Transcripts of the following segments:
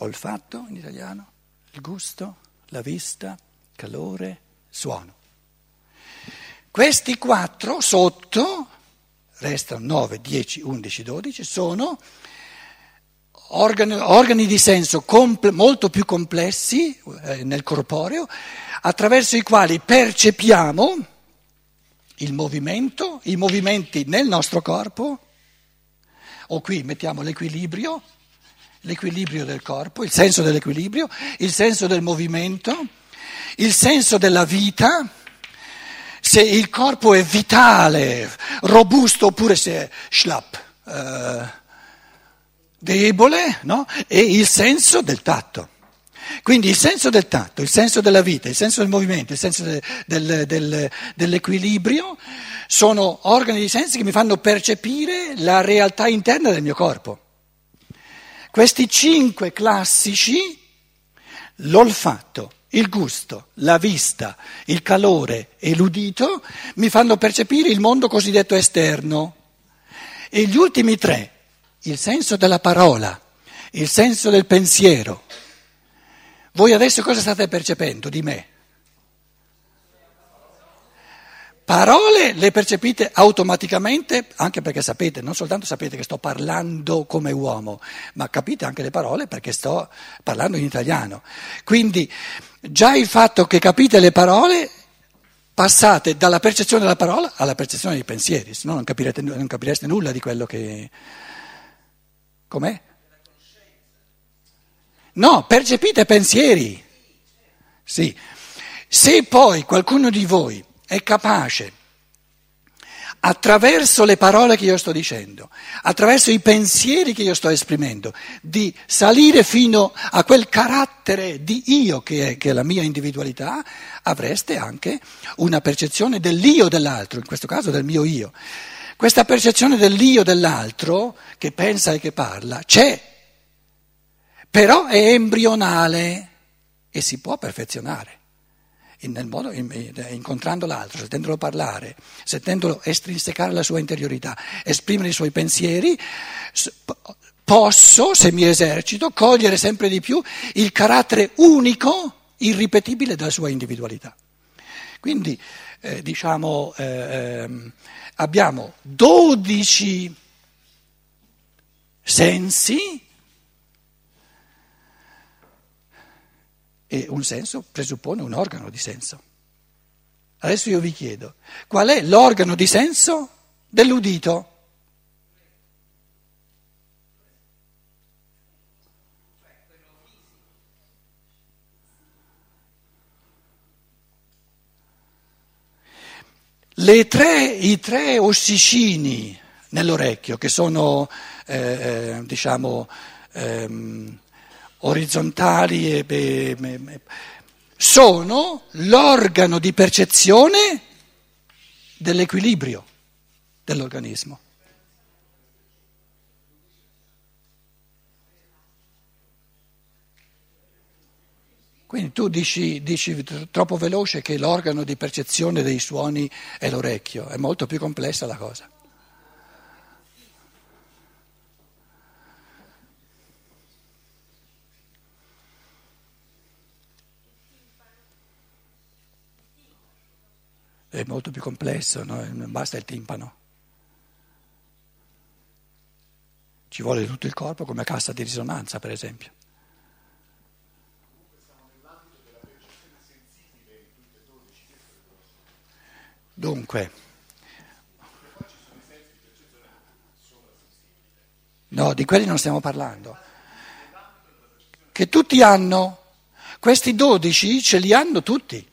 olfatto in italiano, il gusto, la vista, calore, suono. Questi quattro sotto, restano 9, 10, 11, 12, sono organi, organi di senso comple, molto più complessi eh, nel corporeo, attraverso i quali percepiamo il movimento, i movimenti nel nostro corpo, o qui mettiamo l'equilibrio, l'equilibrio del corpo, il senso dell'equilibrio, il senso del movimento, il senso della vita, se il corpo è vitale, robusto oppure se è schlapp, eh, debole, no? e il senso del tatto. Quindi il senso del tatto, il senso della vita, il senso del movimento, il senso del, del, del, dell'equilibrio sono organi di sensi che mi fanno percepire la realtà interna del mio corpo. Questi cinque classici, l'olfatto, il gusto, la vista, il calore e l'udito, mi fanno percepire il mondo cosiddetto esterno. E gli ultimi tre, il senso della parola, il senso del pensiero. Voi adesso cosa state percependo di me? Parole le percepite automaticamente, anche perché sapete, non soltanto sapete che sto parlando come uomo, ma capite anche le parole perché sto parlando in italiano. Quindi già il fatto che capite le parole passate dalla percezione della parola alla percezione dei pensieri, se no non, capirete, non capireste nulla di quello che... Com'è? No, percepite pensieri. Sì. Se poi qualcuno di voi è capace, attraverso le parole che io sto dicendo, attraverso i pensieri che io sto esprimendo, di salire fino a quel carattere di io che è, che è la mia individualità, avreste anche una percezione dell'io dell'altro, in questo caso del mio io. Questa percezione dell'io dell'altro, che pensa e che parla, c'è, però è embrionale e si può perfezionare nel modo, incontrando l'altro, sentendolo parlare, sentendolo estrinsecare la sua interiorità, esprimere i suoi pensieri, posso, se mi esercito, cogliere sempre di più il carattere unico, irripetibile della sua individualità. Quindi, eh, diciamo, eh, ehm, abbiamo 12 sensi E un senso presuppone un organo di senso. Adesso io vi chiedo, qual è l'organo di senso dell'udito? Tre, I tre ossicini nell'orecchio, che sono, eh, eh diciamo, ehm, orizzontali e, e, e, sono l'organo di percezione dell'equilibrio dell'organismo. Quindi tu dici, dici, troppo veloce che l'organo di percezione dei suoni è l'orecchio, è molto più complessa la cosa. È molto più complesso, no? non basta il timpano. Ci vuole tutto il corpo come cassa di risonanza, per esempio. Dunque, no, di quelli non stiamo parlando. Che tutti hanno, questi dodici ce li hanno tutti.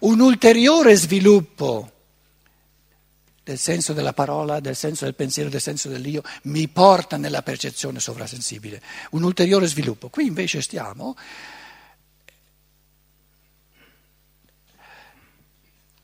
Un ulteriore sviluppo del senso della parola, del senso del pensiero, del senso dell'io, mi porta nella percezione sovrasensibile. Un ulteriore sviluppo. Qui invece stiamo...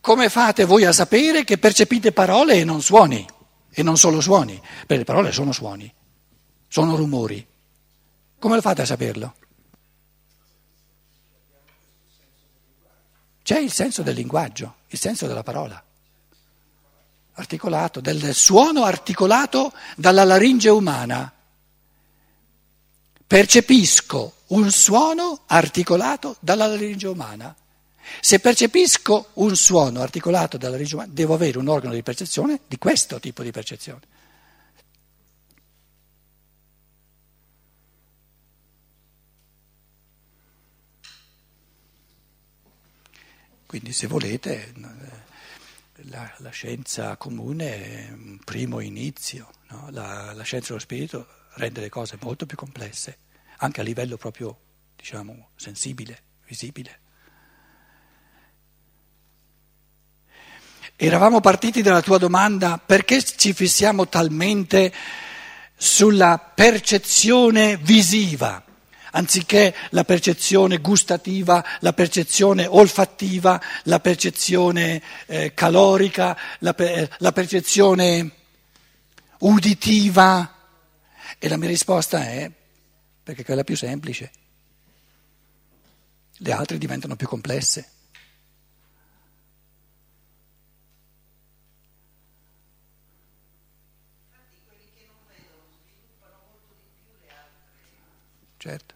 Come fate voi a sapere che percepite parole e non suoni? E non solo suoni, perché le parole sono suoni, sono rumori. Come lo fate a saperlo? C'è il senso del linguaggio, il senso della parola, articolato, del suono articolato dalla laringe umana. percepisco un suono articolato dalla laringe umana. Se percepisco un suono articolato dalla laringe umana, devo avere un organo di percezione di questo tipo di percezione. Quindi se volete la, la scienza comune è un primo inizio, no? la, la scienza dello spirito rende le cose molto più complesse, anche a livello proprio, diciamo, sensibile, visibile. Eravamo partiti dalla tua domanda perché ci fissiamo talmente sulla percezione visiva anziché la percezione gustativa, la percezione olfattiva, la percezione eh, calorica, la, per, la percezione uditiva. E la mia risposta è perché quella è più semplice. Le altre diventano più complesse. Certo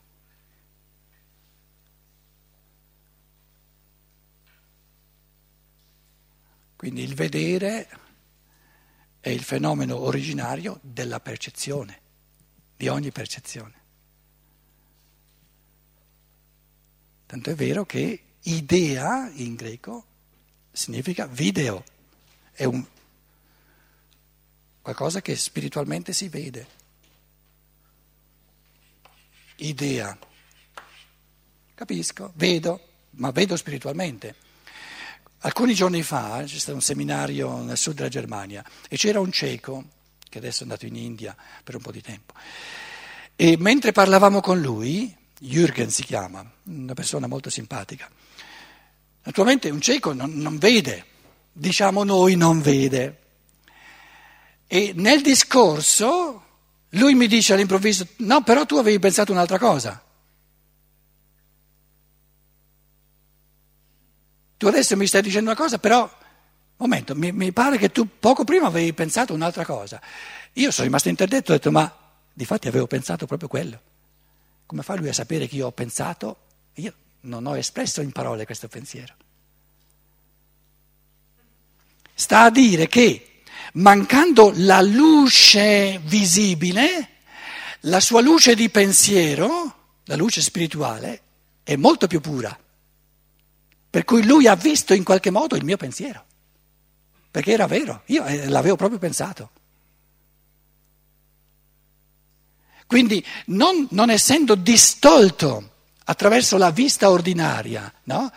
Quindi il vedere è il fenomeno originario della percezione, di ogni percezione. Tanto è vero che idea in greco significa video, è un, qualcosa che spiritualmente si vede. Idea. Capisco, vedo, ma vedo spiritualmente. Alcuni giorni fa c'è stato un seminario nel sud della Germania e c'era un cieco, che adesso è andato in India per un po' di tempo, e mentre parlavamo con lui, Jürgen si chiama, una persona molto simpatica, naturalmente un cieco non, non vede, diciamo noi non vede, e nel discorso lui mi dice all'improvviso, no però tu avevi pensato un'altra cosa. Tu adesso mi stai dicendo una cosa, però, momento, mi, mi pare che tu poco prima avevi pensato un'altra cosa. Io sono rimasto interdetto e ho detto, ma di fatti avevo pensato proprio quello. Come fa lui a sapere che io ho pensato? Io non ho espresso in parole questo pensiero. Sta a dire che mancando la luce visibile, la sua luce di pensiero, la luce spirituale, è molto più pura. Per cui lui ha visto in qualche modo il mio pensiero, perché era vero, io eh, l'avevo proprio pensato. Quindi non, non essendo distolto attraverso la vista ordinaria, no?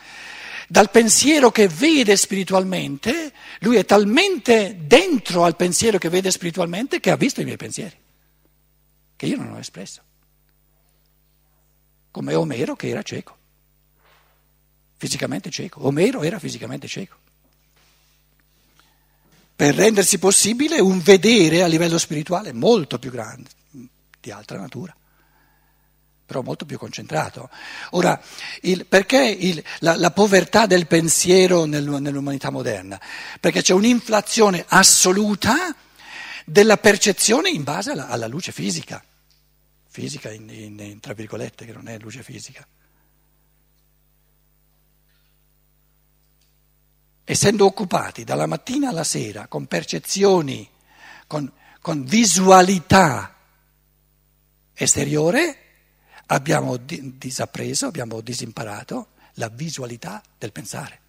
dal pensiero che vede spiritualmente, lui è talmente dentro al pensiero che vede spiritualmente che ha visto i miei pensieri, che io non ho espresso, come Omero che era cieco fisicamente cieco. Omero era fisicamente cieco. Per rendersi possibile un vedere a livello spirituale molto più grande, di altra natura, però molto più concentrato. Ora, il, perché il, la, la, povertà del pensiero nel, nell'umanità moderna? Perché c'è un'inflazione assoluta della percezione in base alla, alla luce fisica, fisica in, in, in, tra virgolette, che non è luce fisica. Essendo occupati dalla mattina alla sera con percezioni, con, con visualità esteriore, abbiamo di, disappreso, abbiamo disimparato la visualità del pensare,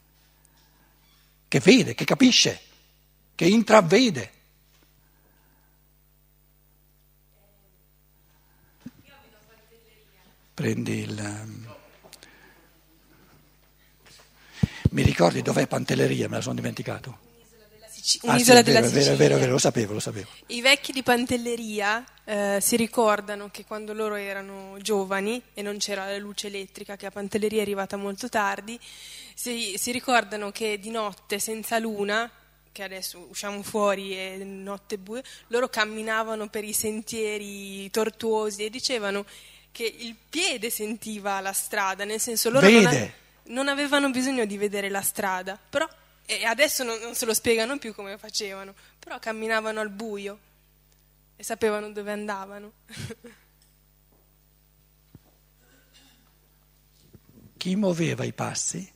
che vede, che capisce, che intravede. Prendi il... Mi ricordi dov'è Pantelleria? Me la sono dimenticato. Ah, un'isola sì, è della vero, è vero, Sicilia. è vero, è vero, lo sapevo, lo sapevo. I vecchi di Pantelleria eh, si ricordano che quando loro erano giovani e non c'era la luce elettrica, che a Pantelleria è arrivata molto tardi, si, si ricordano che di notte senza luna, che adesso usciamo fuori e notte buia, loro camminavano per i sentieri tortuosi e dicevano che il piede sentiva la strada, nel senso loro Vede. Non avevano bisogno di vedere la strada, però e adesso non, non se lo spiegano più come facevano, però camminavano al buio e sapevano dove andavano. Chi muoveva i passi?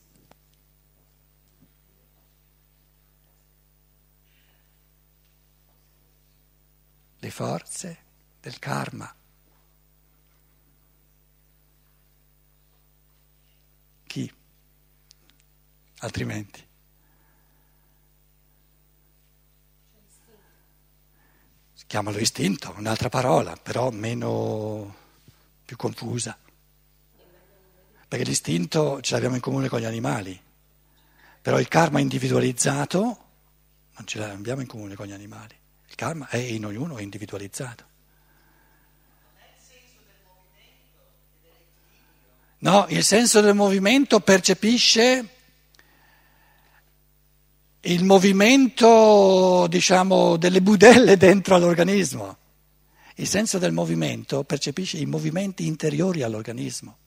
Le forze del karma. Chi? Altrimenti. Si chiamalo istinto, un'altra parola, però meno più confusa. Perché l'istinto ce l'abbiamo in comune con gli animali, però il karma individualizzato non ce l'abbiamo in comune con gli animali. Il karma è in ognuno, è individualizzato. No, il senso del movimento percepisce il movimento, diciamo, delle budelle dentro all'organismo. Il senso del movimento percepisce i movimenti interiori all'organismo.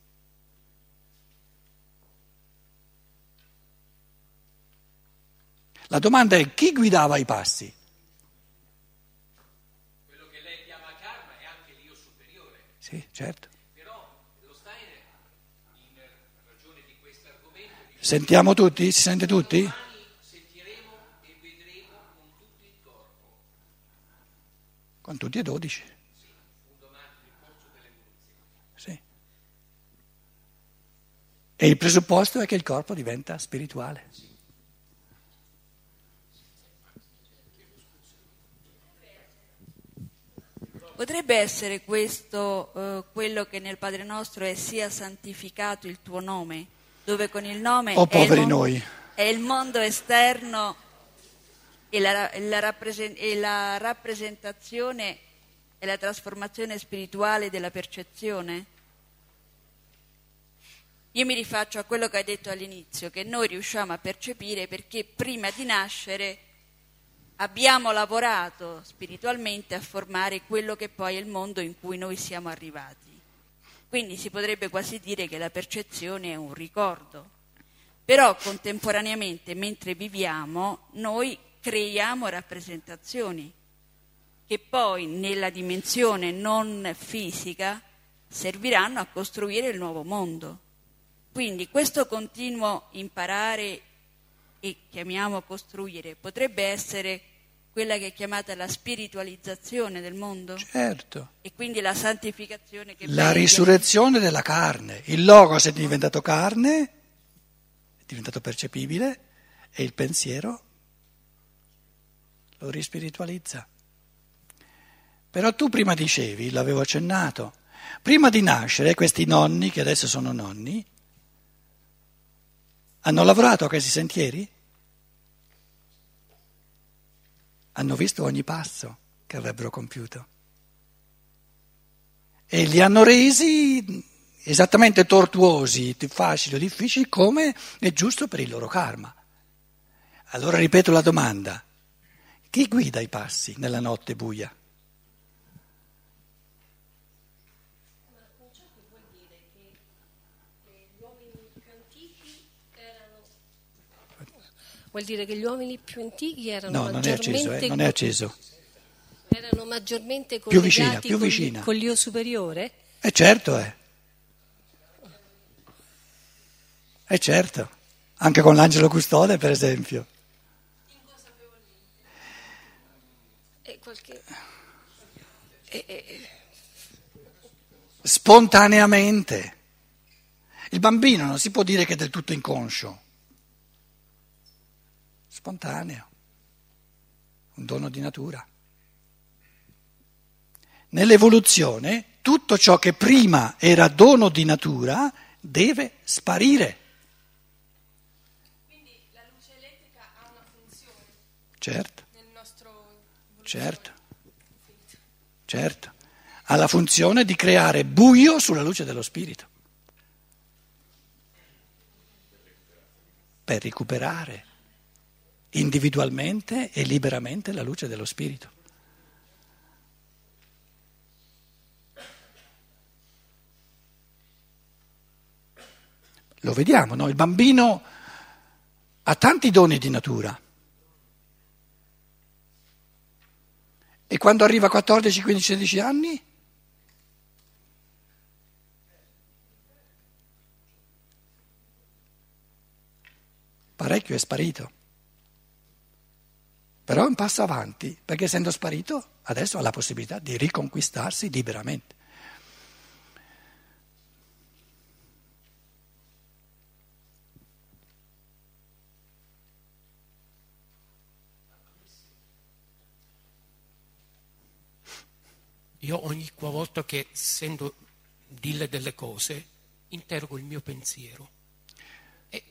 La domanda è chi guidava i passi? Quello che lei chiama karma è anche l'io superiore, Sì, certo. però lo Steiner, in ragione di questo argomento, dice Sentiamo tutti? Si sente tutti? Con tutti e dodici. Sì. E il presupposto è che il corpo diventa spirituale. Potrebbe essere questo eh, quello che nel Padre nostro è sia santificato il tuo nome, dove con il nome Oh, è, il poveri mon- noi. è il mondo esterno e la, la rappresen- e la rappresentazione e la trasformazione spirituale della percezione? Io mi rifaccio a quello che hai detto all'inizio, che noi riusciamo a percepire perché prima di nascere abbiamo lavorato spiritualmente a formare quello che poi è il mondo in cui noi siamo arrivati. Quindi si potrebbe quasi dire che la percezione è un ricordo. Però contemporaneamente, mentre viviamo, noi creiamo rappresentazioni che poi nella dimensione non fisica serviranno a costruire il nuovo mondo. Quindi questo continuo imparare e chiamiamo costruire potrebbe essere quella che è chiamata la spiritualizzazione del mondo Certo. e quindi la santificazione che La risurrezione della carne. Il logos è diventato carne, è diventato percepibile e il pensiero lo rispiritualizza. Però tu prima dicevi, l'avevo accennato, prima di nascere questi nonni, che adesso sono nonni, hanno lavorato a questi sentieri? Hanno visto ogni passo che avrebbero compiuto e li hanno resi esattamente tortuosi, facili o difficili come è giusto per il loro karma. Allora ripeto la domanda, chi guida i passi nella notte buia? Vuol dire che gli uomini più antichi erano No, non è acceso, maggiormente, eh, non è acceso. erano maggiormente Più vicina, più vicina. con l'io superiore? E certo è. E certo, anche con l'angelo custode per esempio. Qualche... e- e- Spontaneamente. Il bambino non si può dire che è del tutto inconscio. Spontaneo. Un dono di natura. Nell'evoluzione tutto ciò che prima era dono di natura deve sparire. Quindi la luce elettrica ha una funzione. certo, certo, certo. Ha la funzione di creare buio sulla luce dello spirito. Per recuperare individualmente e liberamente la luce dello spirito. Lo vediamo, no? Il bambino ha tanti doni di natura. E quando arriva a 14, 15, 16 anni? Parecchio è sparito. Però è un passo avanti, perché essendo sparito adesso ha la possibilità di riconquistarsi liberamente. Io ogni volta che sento dire delle cose, interrogo il mio pensiero.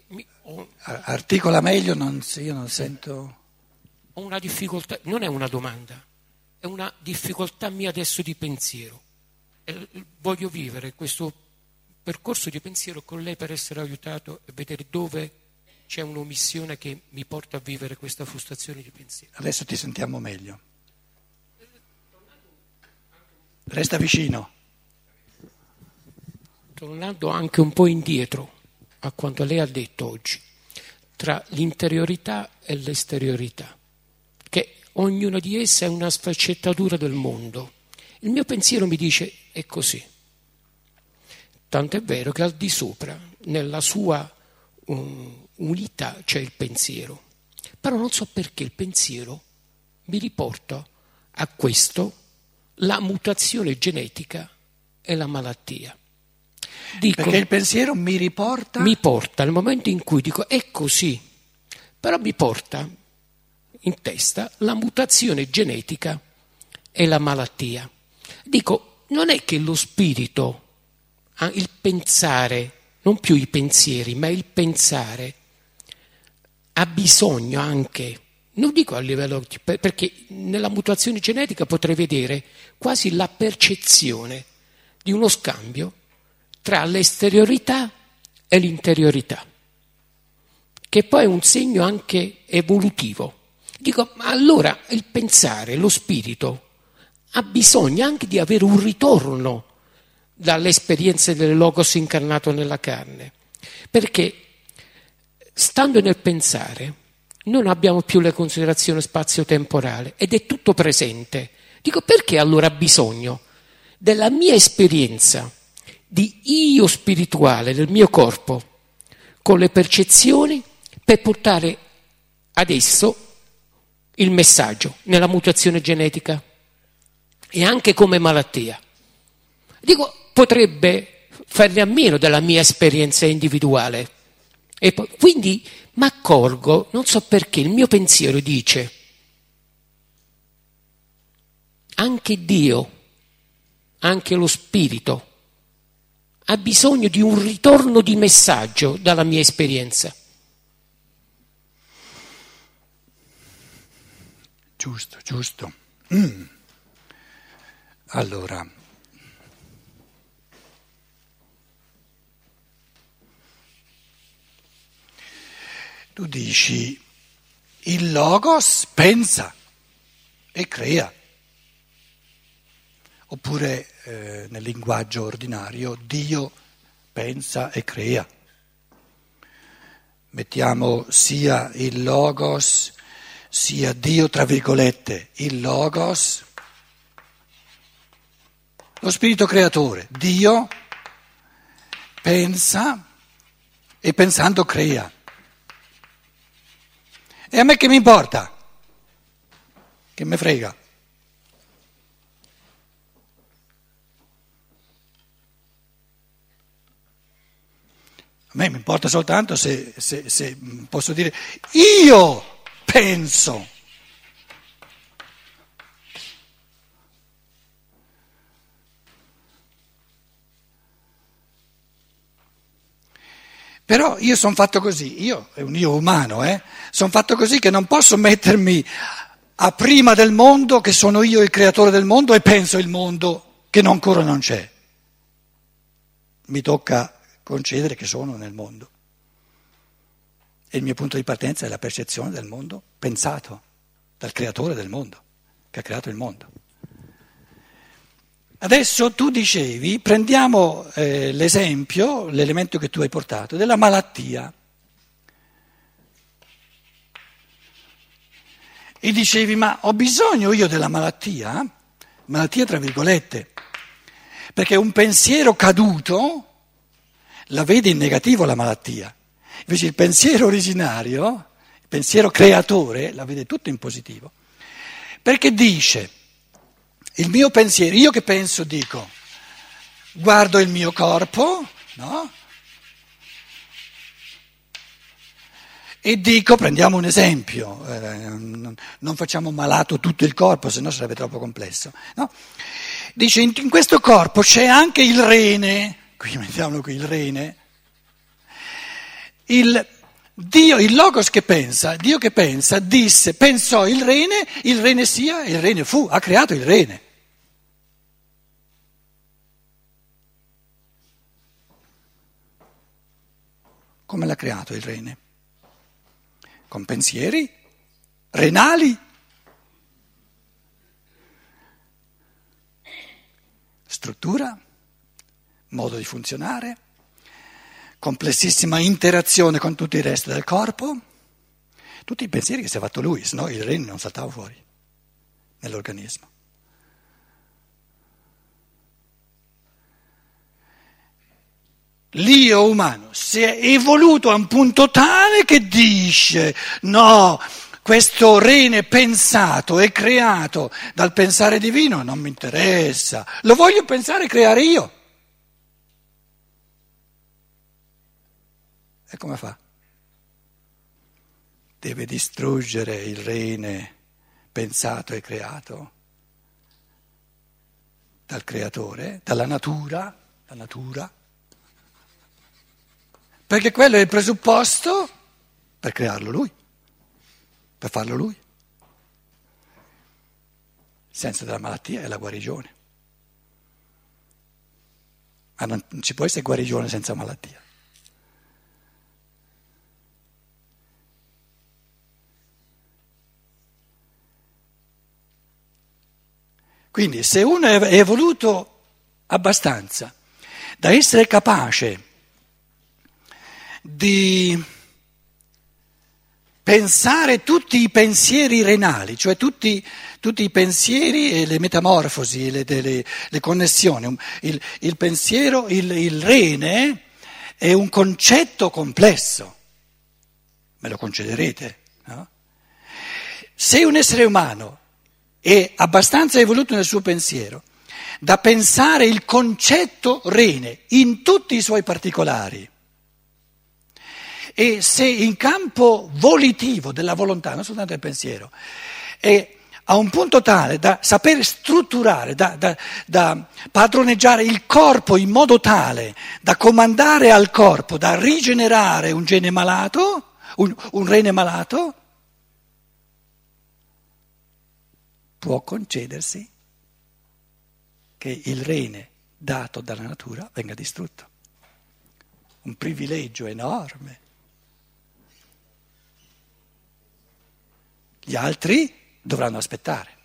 Mi- ho, Ar- Articola meglio, non, io non sento... ho una difficoltà, non è una domanda, è una difficoltà mia adesso di pensiero. E voglio vivere questo percorso di pensiero con lei per essere aiutato e vedere dove c'è un'omissione che mi porta a vivere questa frustrazione di pensiero. Adesso ti sentiamo meglio. Resta vicino. Tornando anche un po' indietro a quanto lei ha detto oggi, tra l'interiorità e l'esteriorità, che ognuna di esse è una sfaccettatura del mondo. Il mio pensiero mi dice è così. Tanto è vero che al di sopra, nella sua um, unità, c'è il pensiero. Però non so perché il pensiero mi riporta a questo la mutazione genetica e la malattia. Dico, Perché il pensiero mi riporta... mi porta al momento in cui dico è così, però mi porta in testa la mutazione genetica e la malattia. Dico, non è che lo spirito, il pensare, non più i pensieri, ma il pensare, ha bisogno anche, non dico a livello, per- perché nella mutazione genetica potrei vedere quasi la percezione di uno scambio tra l'esteriorità e l'interiorità, che poi è un segno anche evolutivo. Dico, ma allora il pensare, lo spirito, ha bisogno anche di avere un ritorno dall'esperienza del logos incarnato nella carne, perché stando nel pensare non abbiamo più la considerazione spazio-temporale ed è tutto presente. Dico, perché allora ha bisogno della mia esperienza di io spirituale del mio corpo con le percezioni per portare ad esso il messaggio nella mutazione genetica e anche come malattia. Dico, potrebbe farne a meno della mia esperienza individuale. E poi, quindi mi accorgo, non so perché, il mio pensiero dice, anche Dio, anche lo Spirito, ha bisogno di un ritorno di messaggio dalla mia esperienza. Giusto, giusto. Mm. Allora, tu dici, il logos pensa e crea. Oppure eh, nel linguaggio ordinario Dio pensa e crea. Mettiamo sia il logos sia Dio, tra virgolette, il logos, lo spirito creatore. Dio pensa e pensando crea. E a me che mi importa? Che me frega? A me mi importa soltanto se, se, se posso dire io penso. Però io sono fatto così, io è un io umano, eh? sono fatto così che non posso mettermi a prima del mondo, che sono io il creatore del mondo, e penso il mondo che non ancora non c'è. Mi tocca concedere che sono nel mondo. E il mio punto di partenza è la percezione del mondo pensato dal creatore del mondo, che ha creato il mondo. Adesso tu dicevi, prendiamo eh, l'esempio, l'elemento che tu hai portato, della malattia. E dicevi, ma ho bisogno io della malattia? Malattia tra virgolette, perché un pensiero caduto la vede in negativo la malattia. Invece il pensiero originario, il pensiero creatore, la vede tutto in positivo. Perché dice, il mio pensiero, io che penso dico, guardo il mio corpo, no? E dico, prendiamo un esempio, eh, non facciamo malato tutto il corpo, se no sarebbe troppo complesso. No? Dice, in, in questo corpo c'è anche il rene, qui mettiamolo qui, il rene, il Dio, il Logos che pensa, Dio che pensa, disse, pensò il rene, il rene sia, il rene fu, ha creato il rene. Come l'ha creato il rene? Con pensieri renali. Struttura, modo di funzionare complessissima interazione con tutto il resto del corpo, tutti i pensieri che si è fatto lui, se no il rene non saltava fuori nell'organismo. L'io umano si è evoluto a un punto tale che dice no, questo rene pensato e creato dal pensare divino non mi interessa, lo voglio pensare e creare io. E come fa? Deve distruggere il rene pensato e creato dal creatore, dalla natura, la natura, perché quello è il presupposto per crearlo lui, per farlo lui. Il senso della malattia è la guarigione. Ma non, ci può essere guarigione senza malattia. Quindi se uno è evoluto abbastanza da essere capace di pensare tutti i pensieri renali, cioè tutti, tutti i pensieri e le metamorfosi, le, le, le connessioni, il, il pensiero, il, il rene è un concetto complesso, me lo concederete, no? Se un essere umano è abbastanza evoluto nel suo pensiero da pensare il concetto rene in tutti i suoi particolari. E se in campo volitivo della volontà, non soltanto del pensiero, è a un punto tale da saper strutturare, da, da, da, padroneggiare il corpo in modo tale da comandare al corpo, da rigenerare un gene malato, un, un rene malato, può concedersi che il rene dato dalla natura venga distrutto. Un privilegio enorme. Gli altri dovranno aspettare.